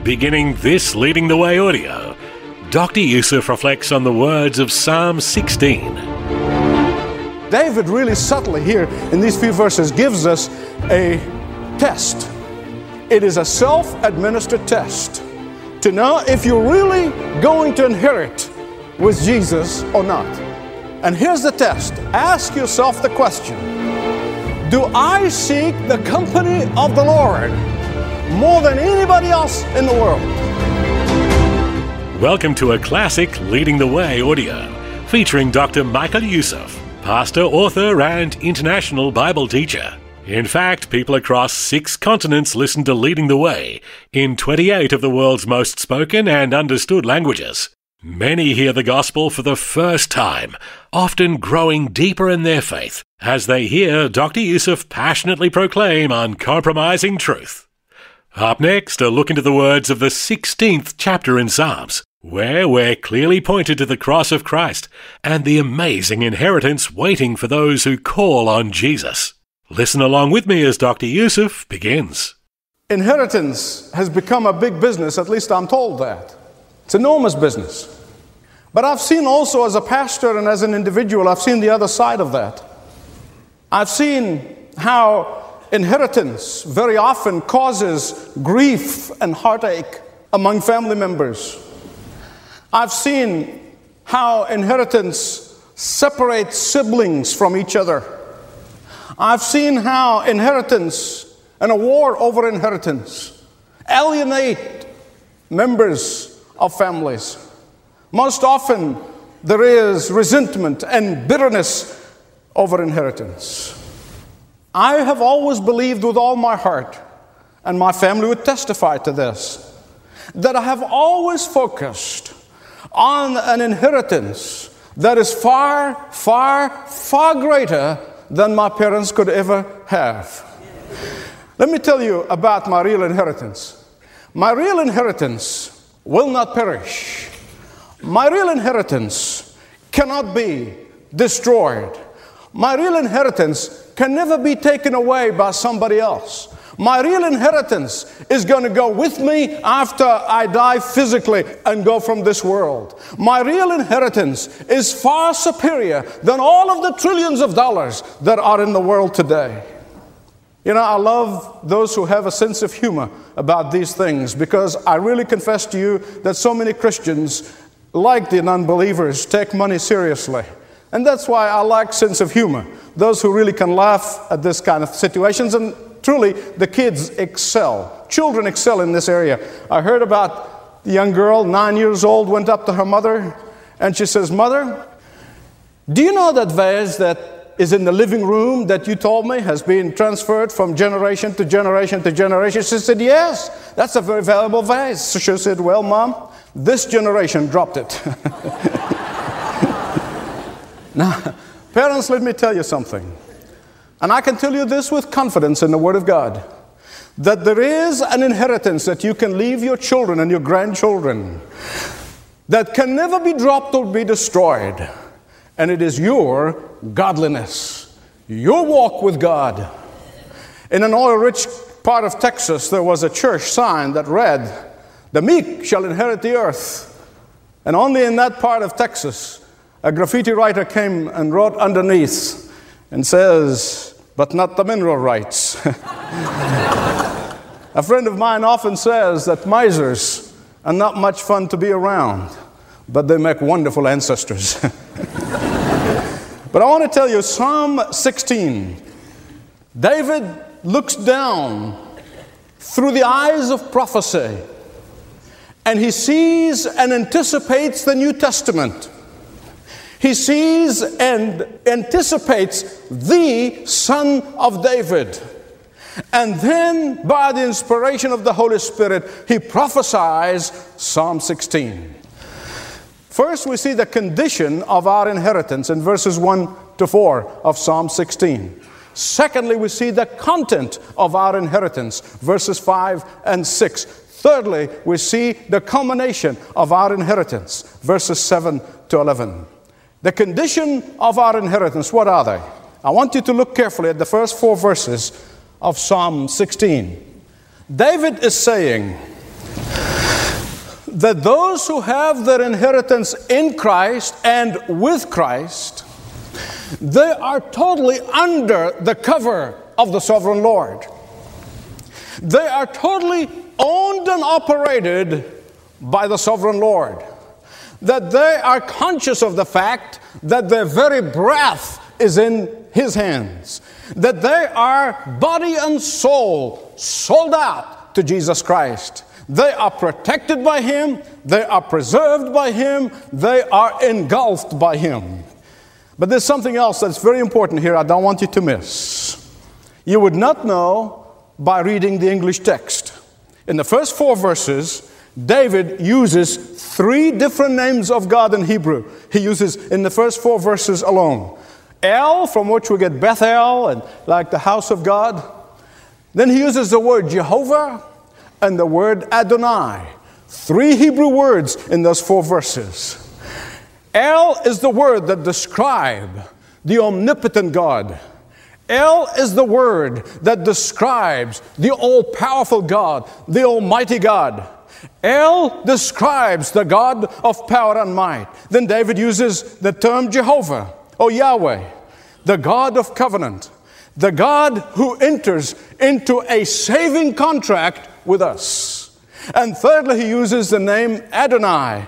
Beginning this Leading the Way audio, Dr. Youssef reflects on the words of Psalm 16. David really subtly here in these few verses gives us a test. It is a self administered test to know if you're really going to inherit with Jesus or not. And here's the test ask yourself the question Do I seek the company of the Lord? More than anybody else in the world. Welcome to a classic Leading the Way audio featuring Dr. Michael Youssef, pastor, author, and international Bible teacher. In fact, people across six continents listen to Leading the Way in 28 of the world's most spoken and understood languages. Many hear the gospel for the first time, often growing deeper in their faith as they hear Dr. Youssef passionately proclaim uncompromising truth. Up next, a look into the words of the 16th chapter in Psalms, where we're clearly pointed to the cross of Christ and the amazing inheritance waiting for those who call on Jesus. Listen along with me as Dr. Youssef begins. Inheritance has become a big business, at least I'm told that. It's enormous business. But I've seen also as a pastor and as an individual, I've seen the other side of that. I've seen how inheritance very often causes grief and heartache among family members. I've seen how inheritance separates siblings from each other. I've seen how inheritance and a war over inheritance alienate members of families. Most often, there is resentment and bitterness over inheritance. I have always believed with all my heart, and my family would testify to this, that I have always focused on an inheritance that is far, far, far greater than my parents could ever have. Let me tell you about my real inheritance. My real inheritance will not perish. My real inheritance cannot be destroyed. My real inheritance can never be taken away by somebody else. My real inheritance is going to go with me after I die physically and go from this world. My real inheritance is far superior than all of the trillions of dollars that are in the world today. You know, I love those who have a sense of humor about these things because I really confess to you that so many Christians, like the non-believers, take money seriously. And that's why I like sense of humor. Those who really can laugh at this kind of situations, and truly, the kids excel. Children excel in this area. I heard about the young girl, nine years old, went up to her mother, and she says, Mother, do you know that vase that is in the living room that you told me has been transferred from generation to generation to generation? She said, Yes, that's a very valuable vase. So she said, Well, Mom, this generation dropped it. Now, parents, let me tell you something. And I can tell you this with confidence in the Word of God that there is an inheritance that you can leave your children and your grandchildren that can never be dropped or be destroyed. And it is your godliness, your walk with God. In an oil rich part of Texas, there was a church sign that read, The meek shall inherit the earth. And only in that part of Texas a graffiti writer came and wrote underneath and says, but not the mineral rights. a friend of mine often says that misers are not much fun to be around, but they make wonderful ancestors. but I want to tell you Psalm 16. David looks down through the eyes of prophecy and he sees and anticipates the New Testament. He sees and anticipates the Son of David. And then, by the inspiration of the Holy Spirit, he prophesies Psalm 16. First, we see the condition of our inheritance in verses 1 to 4 of Psalm 16. Secondly, we see the content of our inheritance, verses 5 and 6. Thirdly, we see the culmination of our inheritance, verses 7 to 11. The condition of our inheritance, what are they? I want you to look carefully at the first four verses of Psalm 16. David is saying that those who have their inheritance in Christ and with Christ, they are totally under the cover of the sovereign Lord. They are totally owned and operated by the sovereign Lord. That they are conscious of the fact that their very breath is in His hands. That they are body and soul sold out to Jesus Christ. They are protected by Him, they are preserved by Him, they are engulfed by Him. But there's something else that's very important here I don't want you to miss. You would not know by reading the English text. In the first four verses, David uses three different names of God in Hebrew. He uses in the first four verses alone El, from which we get Bethel and like the house of God. Then he uses the word Jehovah and the word Adonai. Three Hebrew words in those four verses. El is the word that describe the omnipotent God. El is the word that describes the all powerful God, the Almighty God. El describes the God of power and might. Then David uses the term Jehovah or Yahweh, the God of covenant, the God who enters into a saving contract with us. And thirdly, he uses the name Adonai,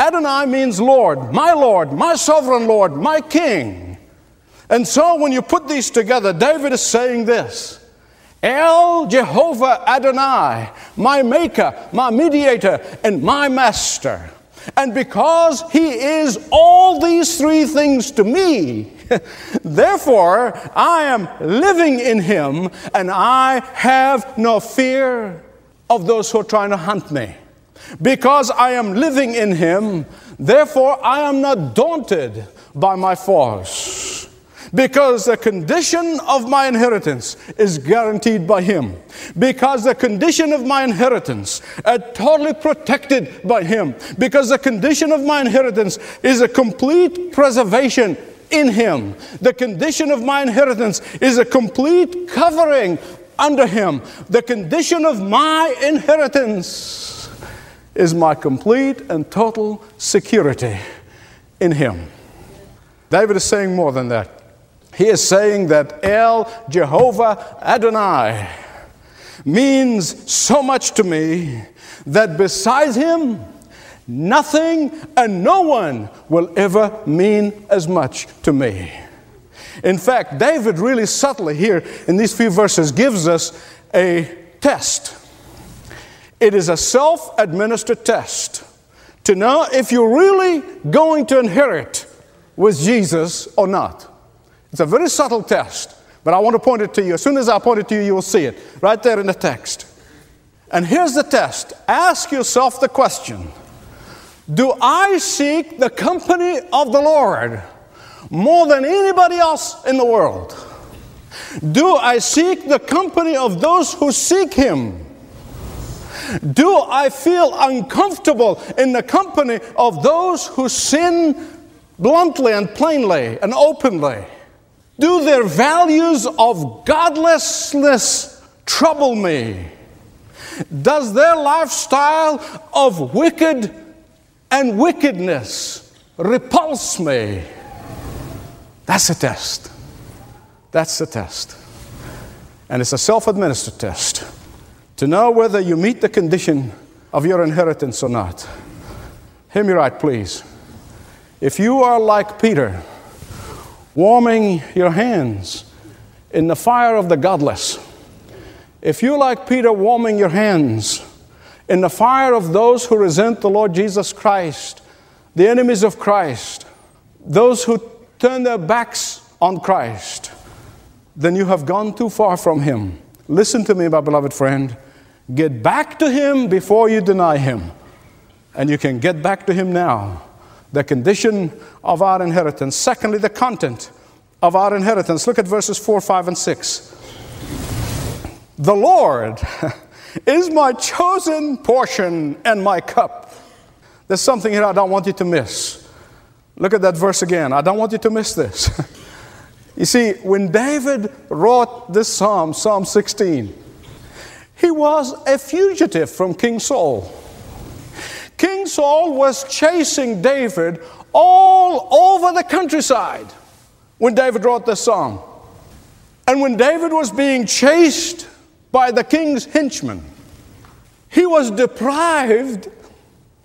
Adonai means Lord, my Lord, my sovereign Lord, my King. And so when you put these together, David is saying this El Jehovah Adonai, my maker, my mediator, and my master. And because he is all these three things to me, therefore I am living in him and I have no fear of those who are trying to hunt me. Because I am living in him, therefore I am not daunted by my foes. Because the condition of my inheritance is guaranteed by him. Because the condition of my inheritance is totally protected by him. Because the condition of my inheritance is a complete preservation in him. The condition of my inheritance is a complete covering under him. The condition of my inheritance is my complete and total security in Him. David is saying more than that. He is saying that El Jehovah Adonai means so much to me that besides Him, nothing and no one will ever mean as much to me. In fact, David really subtly here in these few verses gives us a test it is a self administered test to know if you're really going to inherit with Jesus or not. It's a very subtle test, but I want to point it to you. As soon as I point it to you, you will see it right there in the text. And here's the test ask yourself the question Do I seek the company of the Lord more than anybody else in the world? Do I seek the company of those who seek Him? Do I feel uncomfortable in the company of those who sin bluntly and plainly and openly? Do their values of godlessness trouble me? Does their lifestyle of wicked and wickedness repulse me? That's a test. That's the test. And it's a self administered test to know whether you meet the condition of your inheritance or not. Hear me right, please. If you are like Peter, warming your hands in the fire of the godless, if you're like Peter, warming your hands in the fire of those who resent the Lord Jesus Christ, the enemies of Christ, those who turn their backs on Christ, then you have gone too far from Him. Listen to me, my beloved friend. Get back to Him before you deny Him. And you can get back to Him now. The condition of our inheritance. Secondly, the content of our inheritance. Look at verses 4, 5, and 6. The Lord is my chosen portion and my cup. There's something here I don't want you to miss. Look at that verse again. I don't want you to miss this. you see, when David wrote this psalm, Psalm 16, he was a fugitive from King Saul. King Saul was chasing David all over the countryside when David wrote this psalm. And when David was being chased by the king's henchmen, he was deprived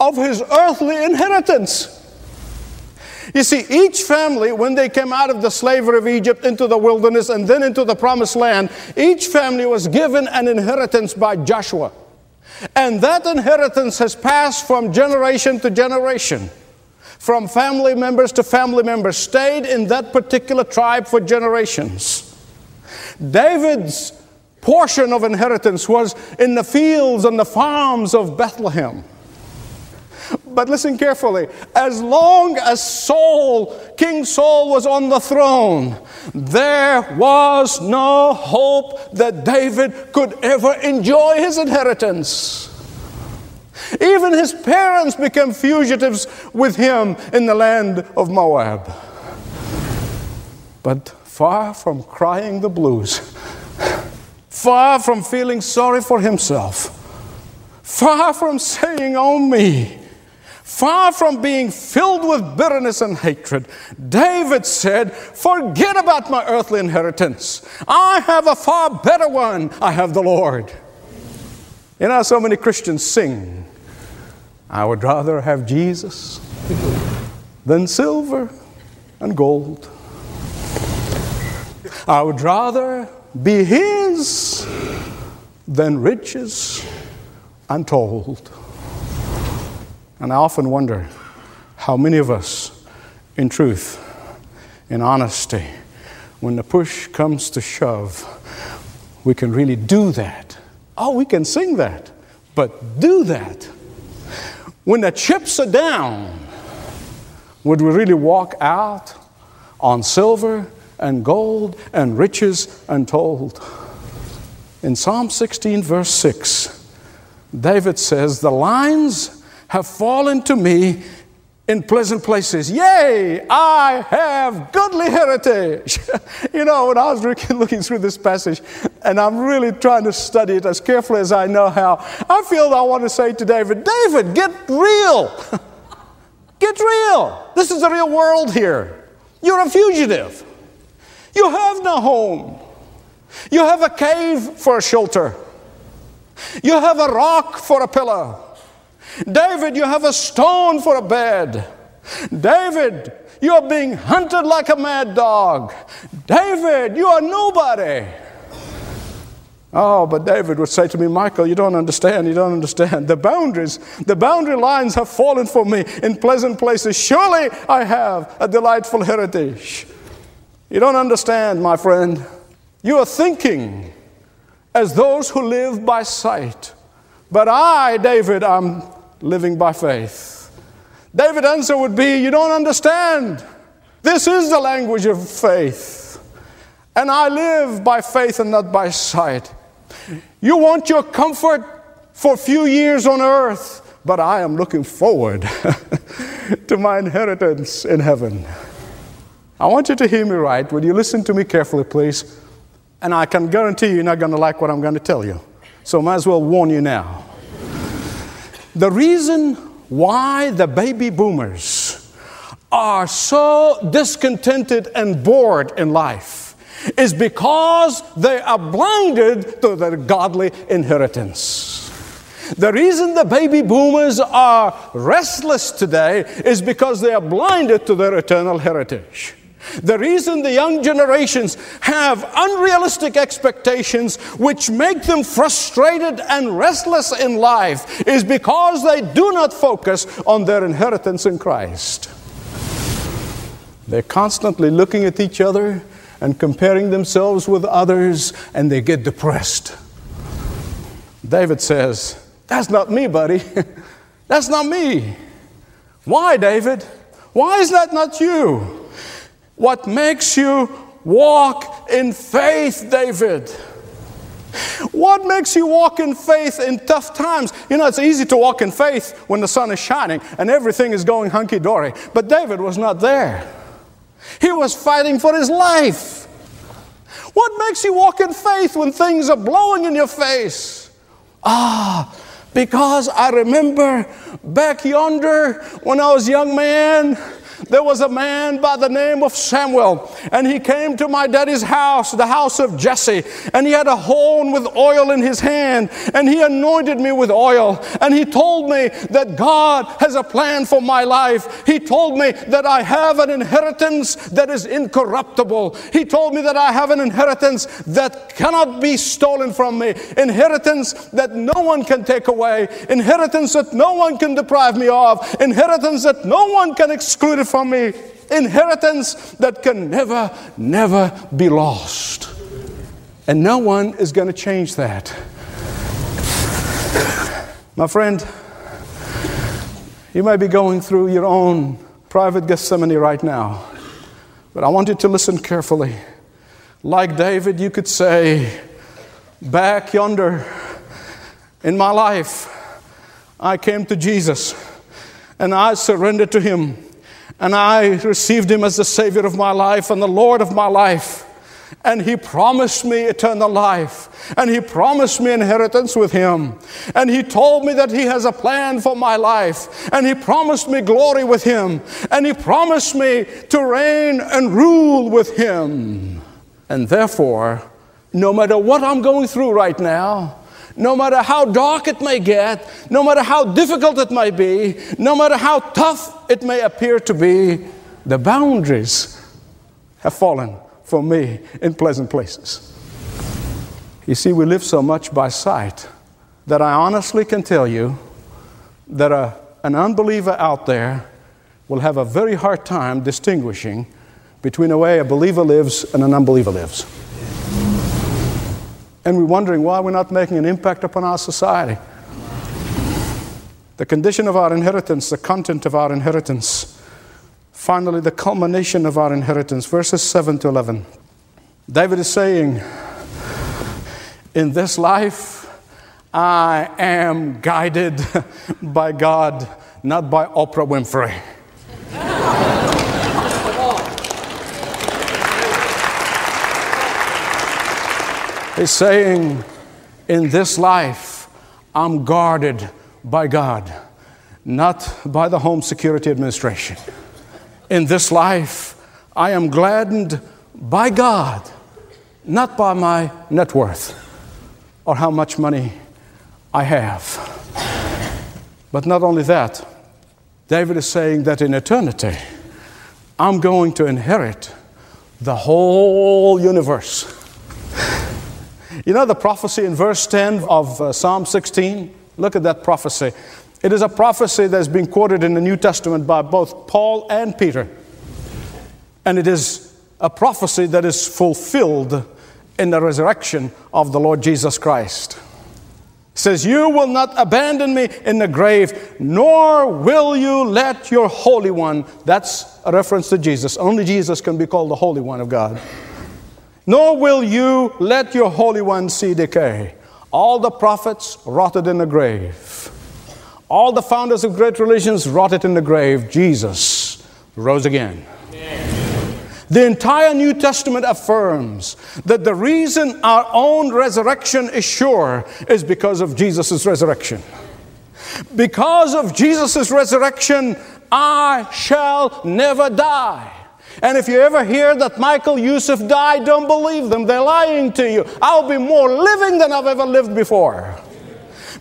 of his earthly inheritance. You see, each family, when they came out of the slavery of Egypt into the wilderness and then into the promised land, each family was given an inheritance by Joshua. And that inheritance has passed from generation to generation, from family members to family members, stayed in that particular tribe for generations. David's portion of inheritance was in the fields and the farms of Bethlehem. But listen carefully. As long as Saul, King Saul, was on the throne, there was no hope that David could ever enjoy his inheritance. Even his parents became fugitives with him in the land of Moab. But far from crying the blues, far from feeling sorry for himself, far from saying, Oh me, Far from being filled with bitterness and hatred, David said, Forget about my earthly inheritance. I have a far better one. I have the Lord. You know, so many Christians sing, I would rather have Jesus than silver and gold. I would rather be His than riches untold. And I often wonder how many of us, in truth, in honesty, when the push comes to shove, we can really do that. Oh, we can sing that, but do that. When the chips are down, would we really walk out on silver and gold and riches untold? In Psalm 16, verse 6, David says, The lines have fallen to me in pleasant places. Yea, I have goodly heritage. you know, when I was looking through this passage, and I'm really trying to study it as carefully as I know how, I feel I want to say to David, David, get real. get real. This is the real world here. You're a fugitive. You have no home. You have a cave for a shelter. You have a rock for a pillow. David, you have a stone for a bed. David, you are being hunted like a mad dog. David, you are nobody. Oh, but David would say to me, Michael, you don't understand, you don't understand. The boundaries, the boundary lines have fallen for me in pleasant places. Surely I have a delightful heritage. You don't understand, my friend. You are thinking as those who live by sight. But I, David, am living by faith. David's answer would be, You don't understand. This is the language of faith. And I live by faith and not by sight. You want your comfort for a few years on earth, but I am looking forward to my inheritance in heaven. I want you to hear me right. Would you listen to me carefully, please? And I can guarantee you're not going to like what I'm going to tell you. So I might as well warn you now. The reason why the baby boomers are so discontented and bored in life is because they are blinded to their godly inheritance. The reason the baby boomers are restless today is because they are blinded to their eternal heritage. The reason the young generations have unrealistic expectations which make them frustrated and restless in life is because they do not focus on their inheritance in Christ. They're constantly looking at each other and comparing themselves with others, and they get depressed. David says, That's not me, buddy. That's not me. Why, David? Why is that not you? What makes you walk in faith, David? What makes you walk in faith in tough times? You know, it's easy to walk in faith when the sun is shining and everything is going hunky dory. But David was not there, he was fighting for his life. What makes you walk in faith when things are blowing in your face? Ah, because I remember back yonder when I was a young man there was a man by the name of Samuel, and he came to my daddy's house, the house of Jesse, and he had a horn with oil in his hand, and he anointed me with oil, and he told me that God has a plan for my life. He told me that I have an inheritance that is incorruptible. He told me that I have an inheritance that cannot be stolen from me, inheritance that no one can take away, inheritance that no one can deprive me of, inheritance that no one can exclude from me inheritance that can never, never be lost. And no one is going to change that. My friend, you may be going through your own private Gethsemane right now, but I want you to listen carefully. Like David, you could say, Back yonder in my life, I came to Jesus and I surrendered to Him and I received him as the Savior of my life and the Lord of my life. And he promised me eternal life. And he promised me inheritance with him. And he told me that he has a plan for my life. And he promised me glory with him. And he promised me to reign and rule with him. And therefore, no matter what I'm going through right now, no matter how dark it may get, no matter how difficult it may be, no matter how tough it may appear to be, the boundaries have fallen for me in pleasant places. You see, we live so much by sight that I honestly can tell you that a, an unbeliever out there will have a very hard time distinguishing between the way a believer lives and an unbeliever lives and we're wondering why we're not making an impact upon our society. The condition of our inheritance, the content of our inheritance, finally, the culmination of our inheritance, verses 7 to 11. David is saying, In this life, I am guided by God, not by Oprah Winfrey. Is saying, In this life, I'm guarded by God, not by the Home Security Administration. In this life, I am gladdened by God, not by my net worth or how much money I have. But not only that, David is saying that in eternity, I'm going to inherit the whole universe. You know the prophecy in verse 10 of uh, Psalm 16? Look at that prophecy. It is a prophecy that's been quoted in the New Testament by both Paul and Peter. And it is a prophecy that is fulfilled in the resurrection of the Lord Jesus Christ. It says, You will not abandon me in the grave, nor will you let your Holy One. That's a reference to Jesus. Only Jesus can be called the Holy One of God nor will you let your Holy One see decay. All the prophets rotted in the grave. All the founders of great religions rotted in the grave. Jesus rose again. The entire New Testament affirms that the reason our own resurrection is sure is because of Jesus' resurrection. Because of Jesus' resurrection, I shall never die. And if you ever hear that Michael Youssef died, don't believe them. They're lying to you. I'll be more living than I've ever lived before.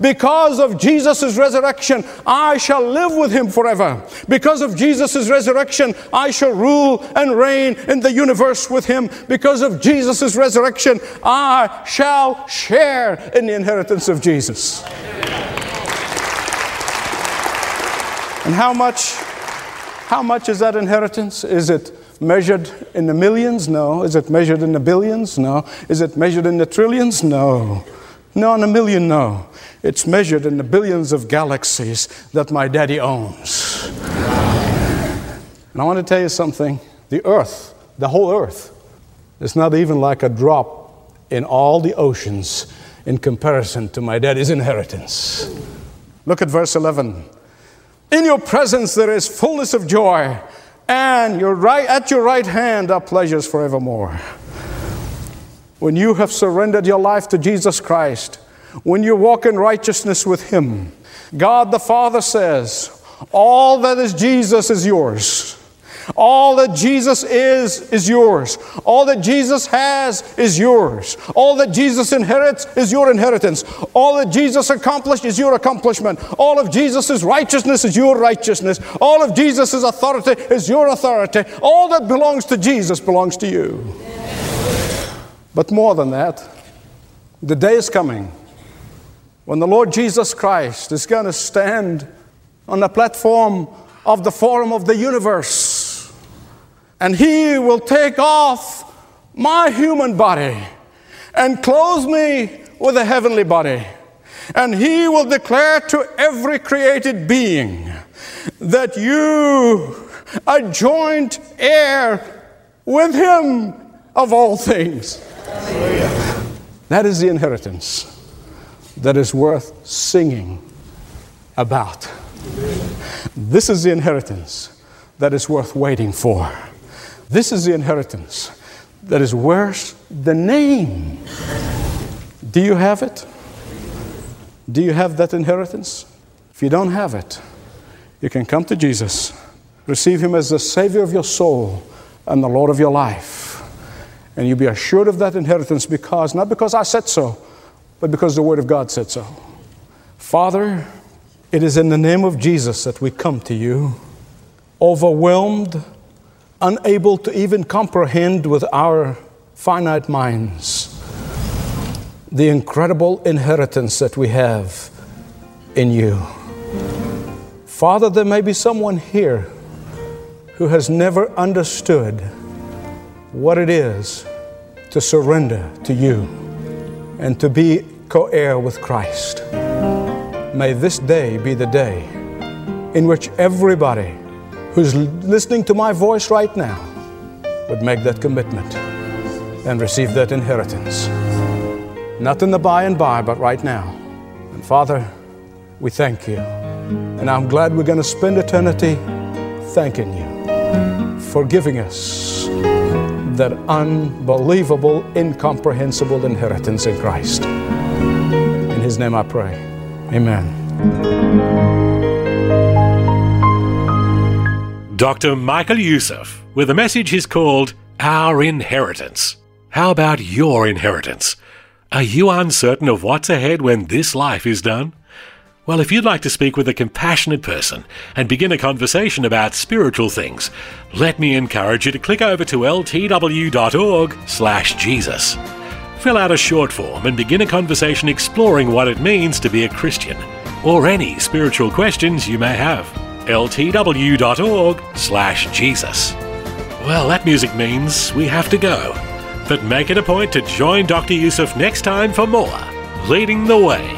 Because of Jesus' resurrection, I shall live with him forever. Because of Jesus' resurrection, I shall rule and reign in the universe with him. Because of Jesus' resurrection, I shall share in the inheritance of Jesus. And how much how much is that inheritance? Is it measured in the millions? No. Is it measured in the billions? No. Is it measured in the trillions? No. No, in a million, no. It's measured in the billions of galaxies that my daddy owns. And I want to tell you something the earth, the whole earth, is not even like a drop in all the oceans in comparison to my daddy's inheritance. Look at verse 11. In your presence there is fullness of joy, and your right, at your right hand are pleasures forevermore. When you have surrendered your life to Jesus Christ, when you walk in righteousness with Him, God the Father says, All that is Jesus is yours. All that Jesus is, is yours. All that Jesus has is yours. All that Jesus inherits is your inheritance. All that Jesus accomplished is your accomplishment. All of Jesus' righteousness is your righteousness. All of Jesus' authority is your authority. All that belongs to Jesus belongs to you. But more than that, the day is coming when the Lord Jesus Christ is going to stand on the platform of the forum of the universe and he will take off my human body and clothe me with a heavenly body. And he will declare to every created being that you are joint heir with him of all things. That is the inheritance that is worth singing about. This is the inheritance that is worth waiting for. This is the inheritance that is worse the name. Do you have it? Do you have that inheritance? If you don't have it, you can come to Jesus, receive Him as the Savior of your soul and the Lord of your life. And you'll be assured of that inheritance because, not because I said so, but because the Word of God said so. Father, it is in the name of Jesus that we come to you, overwhelmed unable to even comprehend with our finite minds the incredible inheritance that we have in you. Father, there may be someone here who has never understood what it is to surrender to you and to be co heir with Christ. May this day be the day in which everybody who's listening to my voice right now would make that commitment and receive that inheritance. Not in the by and by, but right now. And Father, we thank you. And I'm glad we're going to spend eternity thanking you for giving us that unbelievable, incomprehensible inheritance in Christ. In His name I pray. Amen. Dr. Michael Youssef with a message he's called Our Inheritance. How about your inheritance? Are you uncertain of what's ahead when this life is done? Well, if you'd like to speak with a compassionate person and begin a conversation about spiritual things, let me encourage you to click over to ltw.org/jesus. Fill out a short form and begin a conversation exploring what it means to be a Christian or any spiritual questions you may have ltw.org slash Jesus. Well, that music means we have to go. But make it a point to join Dr. Youssef next time for more Leading the Way.